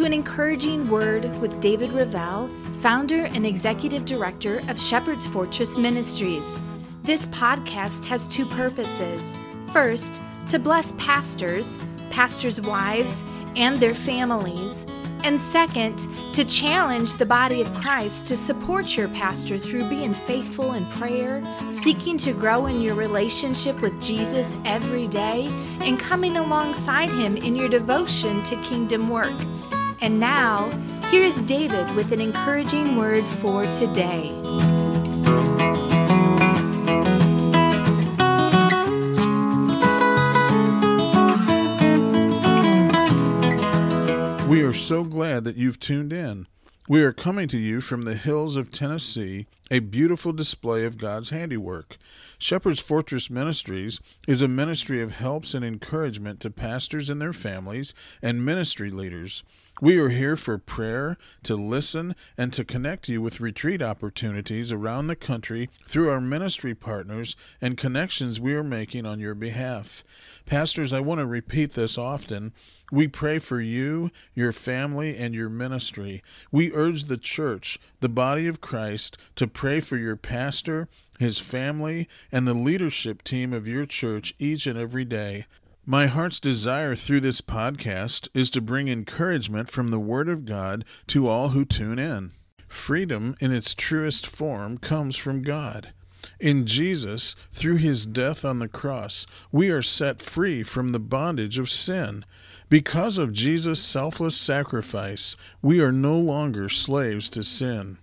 to an encouraging word with David Ravel, founder and executive director of Shepherd's Fortress Ministries. This podcast has two purposes. First, to bless pastors, pastors' wives, and their families. And second, to challenge the body of Christ to support your pastor through being faithful in prayer, seeking to grow in your relationship with Jesus every day, and coming alongside him in your devotion to kingdom work. And now, here's David with an encouraging word for today. We are so glad that you've tuned in. We are coming to you from the hills of Tennessee, a beautiful display of God's handiwork. Shepherd's Fortress Ministries is a ministry of helps and encouragement to pastors and their families and ministry leaders. We are here for prayer, to listen, and to connect you with retreat opportunities around the country through our ministry partners and connections we are making on your behalf. Pastors, I want to repeat this often. We pray for you, your family, and your ministry. We urge the church, the body of Christ, to pray for your pastor, his family, and the leadership team of your church each and every day. My heart's desire through this podcast is to bring encouragement from the Word of God to all who tune in. Freedom in its truest form comes from God. In Jesus, through his death on the cross, we are set free from the bondage of sin. Because of Jesus' selfless sacrifice, we are no longer slaves to sin.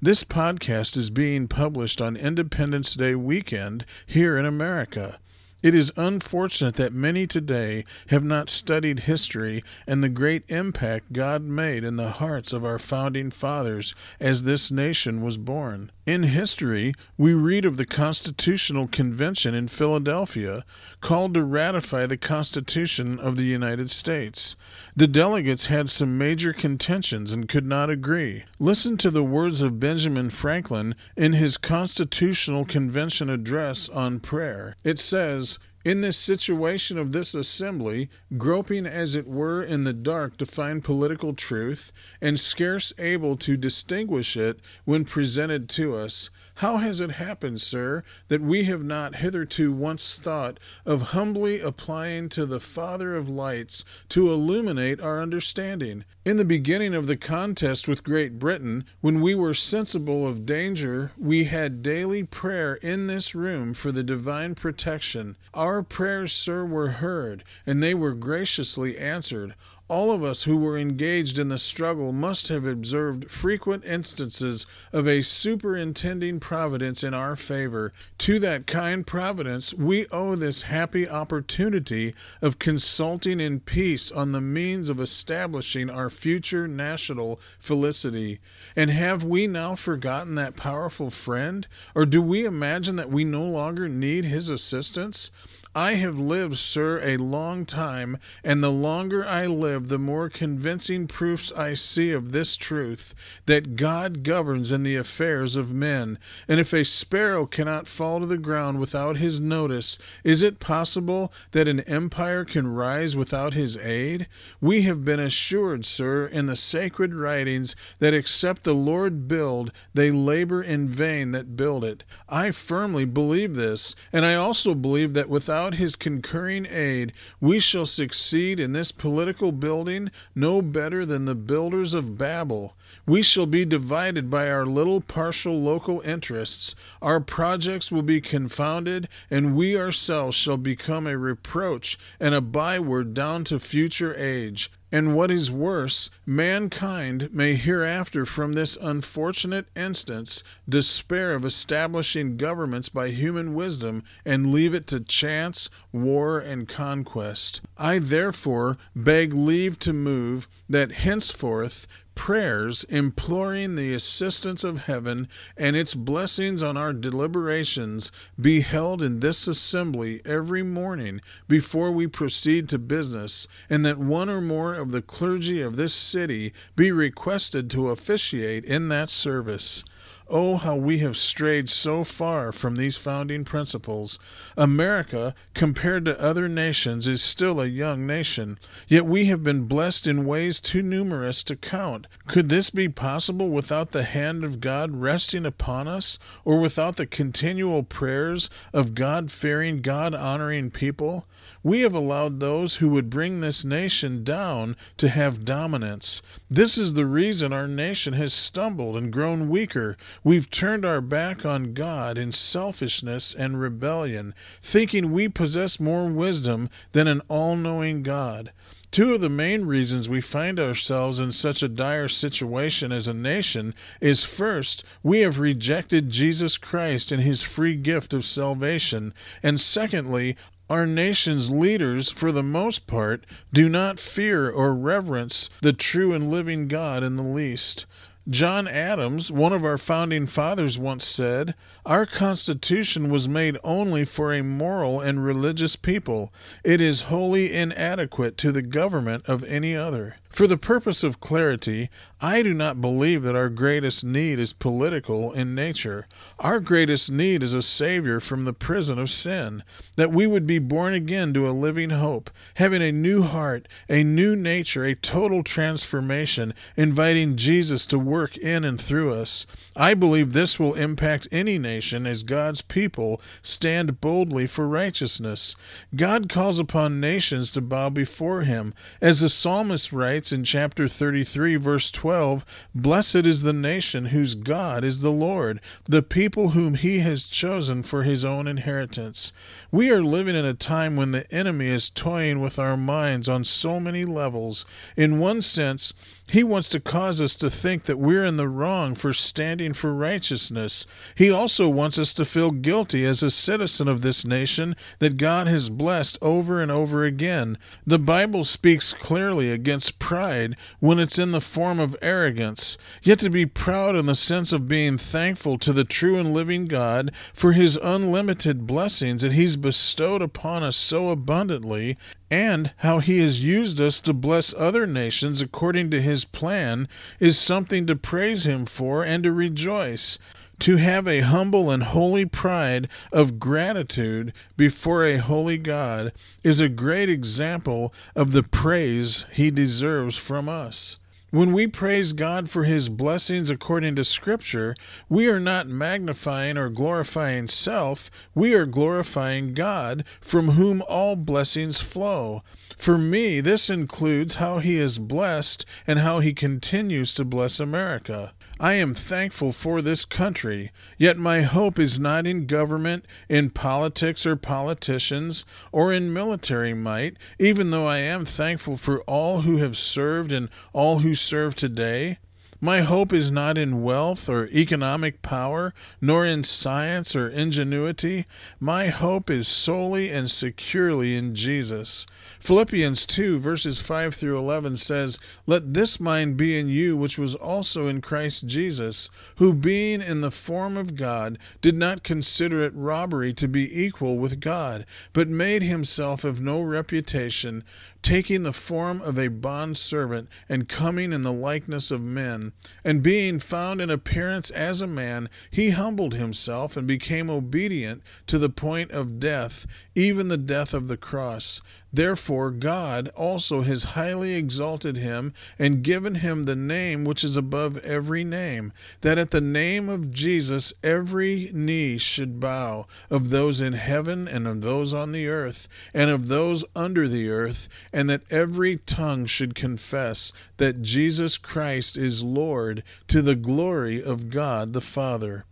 This podcast is being published on Independence Day weekend here in America. It is unfortunate that many today have not studied history and the great impact God made in the hearts of our founding fathers as this nation was born. In history, we read of the Constitutional Convention in Philadelphia, called to ratify the Constitution of the United States. The delegates had some major contentions and could not agree. Listen to the words of Benjamin Franklin in his Constitutional Convention address on prayer. It says, in this situation of this assembly, groping as it were in the dark to find political truth, and scarce able to distinguish it when presented to us, how has it happened, sir, that we have not hitherto once thought of humbly applying to the Father of lights to illuminate our understanding? In the beginning of the contest with Great Britain, when we were sensible of danger, we had daily prayer in this room for the divine protection. Our prayers, sir, were heard, and they were graciously answered. All of us who were engaged in the struggle must have observed frequent instances of a superintending providence in our favor. To that kind providence we owe this happy opportunity of consulting in peace on the means of establishing our future national felicity. And have we now forgotten that powerful friend? Or do we imagine that we no longer need his assistance? I have lived, sir, a long time, and the longer I live, the more convincing proofs I see of this truth that God governs in the affairs of men. And if a sparrow cannot fall to the ground without his notice, is it possible that an empire can rise without his aid? We have been assured, sir, in the sacred writings that except the Lord build, they labor in vain that build it. I firmly believe this, and I also believe that without without his concurring aid, we shall succeed in this political building no better than the builders of Babel. We shall be divided by our little partial local interests. Our projects will be confounded, and we ourselves shall become a reproach and a byword down to future age. And what is worse, mankind may hereafter from this unfortunate instance despair of establishing governments by human wisdom and leave it to chance, war, and conquest. I therefore beg leave to move that henceforth prayers imploring the assistance of heaven and its blessings on our deliberations be held in this assembly every morning before we proceed to business, and that one or more of the clergy of this city be requested to officiate in that service. Oh, how we have strayed so far from these founding principles. America, compared to other nations, is still a young nation, yet we have been blessed in ways too numerous to count. Could this be possible without the hand of God resting upon us, or without the continual prayers of God fearing, God honoring people? We have allowed those who would bring this nation down to have dominance. This is the reason our nation has stumbled and grown weaker. We've turned our back on God in selfishness and rebellion, thinking we possess more wisdom than an all knowing God. Two of the main reasons we find ourselves in such a dire situation as a nation is first, we have rejected Jesus Christ and his free gift of salvation, and secondly, our nation's leaders, for the most part, do not fear or reverence the true and living God in the least. John Adams, one of our founding fathers, once said, Our Constitution was made only for a moral and religious people. It is wholly inadequate to the government of any other. For the purpose of clarity, I do not believe that our greatest need is political in nature. Our greatest need is a Savior from the prison of sin, that we would be born again to a living hope, having a new heart, a new nature, a total transformation, inviting Jesus to work in and through us. I believe this will impact any nation as God's people stand boldly for righteousness. God calls upon nations to bow before him. As the psalmist writes, writes in chapter 33, verse 12 Blessed is the nation whose God is the Lord, the people whom he has chosen for his own inheritance. We are living in a time when the enemy is toying with our minds on so many levels. In one sense, he wants to cause us to think that we're in the wrong for standing for righteousness. He also wants us to feel guilty as a citizen of this nation that God has blessed over and over again. The Bible speaks clearly against pride when it's in the form of arrogance. Yet to be proud in the sense of being thankful to the true and living God for his unlimited blessings that he's bestowed upon us so abundantly and how he has used us to bless other nations according to his plan is something to praise him for and to rejoice. To have a humble and holy pride of gratitude before a holy God is a great example of the praise he deserves from us. When we praise God for his blessings according to Scripture, we are not magnifying or glorifying self, we are glorifying God, from whom all blessings flow. For me, this includes how he is blessed and how he continues to bless America. I am thankful for this country, yet my hope is not in government, in politics or politicians, or in military might, even though I am thankful for all who have served and all who serve today. My hope is not in wealth or economic power, nor in science or ingenuity. My hope is solely and securely in Jesus. Philippians 2, verses 5 through 11 says, Let this mind be in you, which was also in Christ Jesus, who being in the form of God, did not consider it robbery to be equal with God, but made himself of no reputation taking the form of a bondservant, and coming in the likeness of men. And being found in appearance as a man, he humbled himself and became obedient to the point of death, even the death of the cross. Therefore, God also has highly exalted him and given him the name which is above every name, that at the name of Jesus every knee should bow, of those in heaven and of those on the earth, and of those under the earth, and that every tongue should confess that Jesus Christ is Lord to the glory of God the Father.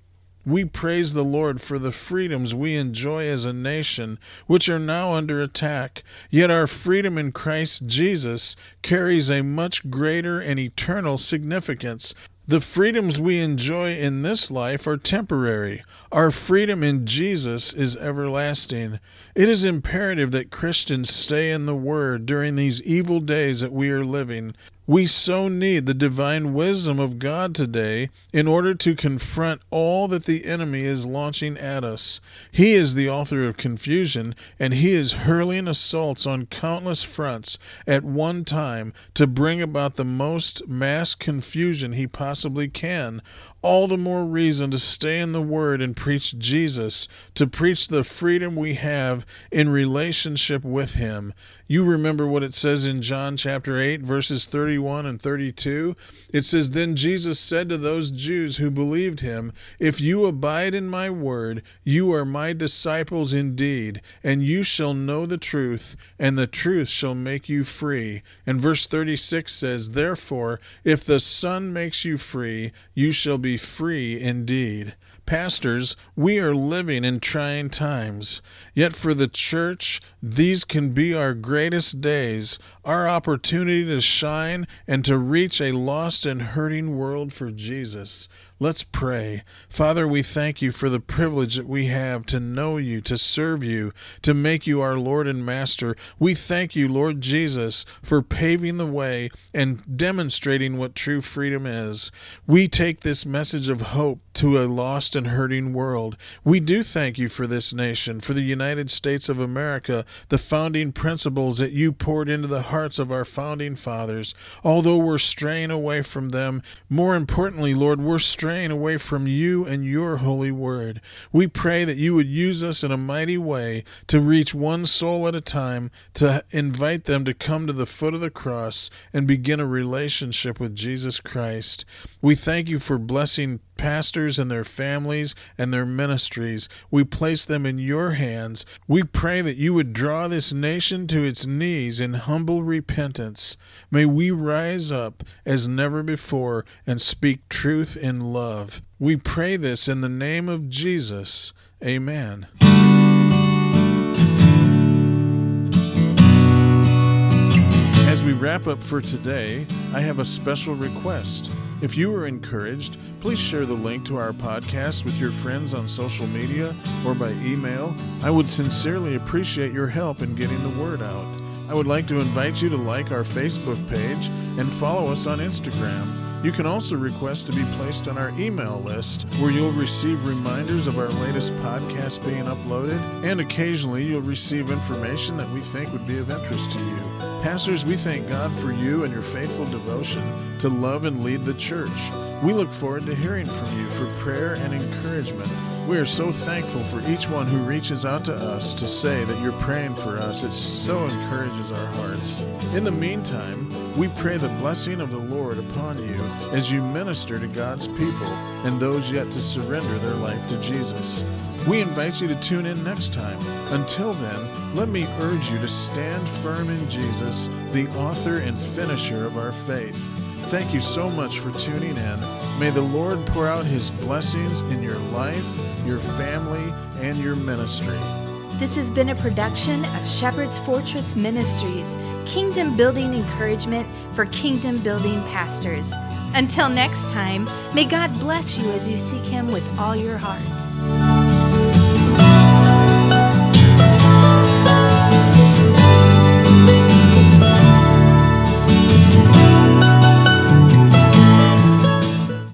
We praise the Lord for the freedoms we enjoy as a nation, which are now under attack. Yet our freedom in Christ Jesus carries a much greater and eternal significance. The freedoms we enjoy in this life are temporary. Our freedom in Jesus is everlasting. It is imperative that Christians stay in the Word during these evil days that we are living. We so need the divine wisdom of God today in order to confront all that the enemy is launching at us. He is the author of confusion, and he is hurling assaults on countless fronts at one time to bring about the most mass confusion he possibly can. All the more reason to stay in the Word and preach Jesus, to preach the freedom we have in relationship with Him. You remember what it says in John chapter 8, verses 31 and 32? It says, Then Jesus said to those Jews who believed him, If you abide in my word, you are my disciples indeed, and you shall know the truth, and the truth shall make you free. And verse 36 says, Therefore, if the Son makes you free, you shall free indeed. Pastors, we are living in trying times. Yet for the church, these can be our greatest days, our opportunity to shine and to reach a lost and hurting world for Jesus. Let's pray. Father, we thank you for the privilege that we have to know you, to serve you, to make you our Lord and Master. We thank you, Lord Jesus, for paving the way and demonstrating what true freedom is. We take this message of hope to a lost and hurting world. We do thank you for this nation, for the United States of America, the founding principles that you poured into the hearts of our founding fathers. Although we're straying away from them, more importantly, Lord, we're straying straying away from you and your holy word. We pray that you would use us in a mighty way to reach one soul at a time, to invite them to come to the foot of the cross and begin a relationship with Jesus Christ. We thank you for blessing pastors and their families and their ministries. We place them in your hands. We pray that you would draw this nation to its knees in humble repentance. May we rise up as never before and speak truth in love. We pray this in the name of Jesus. Amen. As we wrap up for today, I have a special request. If you were encouraged, please share the link to our podcast with your friends on social media or by email. I would sincerely appreciate your help in getting the word out. I would like to invite you to like our Facebook page and follow us on Instagram. You can also request to be placed on our email list where you'll receive reminders of our latest podcast being uploaded, and occasionally you'll receive information that we think would be of interest to you. Pastors, we thank God for you and your faithful devotion to love and lead the church. We look forward to hearing from you for prayer and encouragement. We are so thankful for each one who reaches out to us to say that you're praying for us. It so encourages our hearts. In the meantime, we pray the blessing of the Lord upon you as you minister to God's people and those yet to surrender their life to Jesus. We invite you to tune in next time. Until then, let me urge you to stand firm in Jesus, the author and finisher of our faith. Thank you so much for tuning in. May the Lord pour out his blessings in your life, your family, and your ministry. This has been a production of Shepherd's Fortress Ministries, kingdom building encouragement for kingdom building pastors. Until next time, may God bless you as you seek him with all your heart.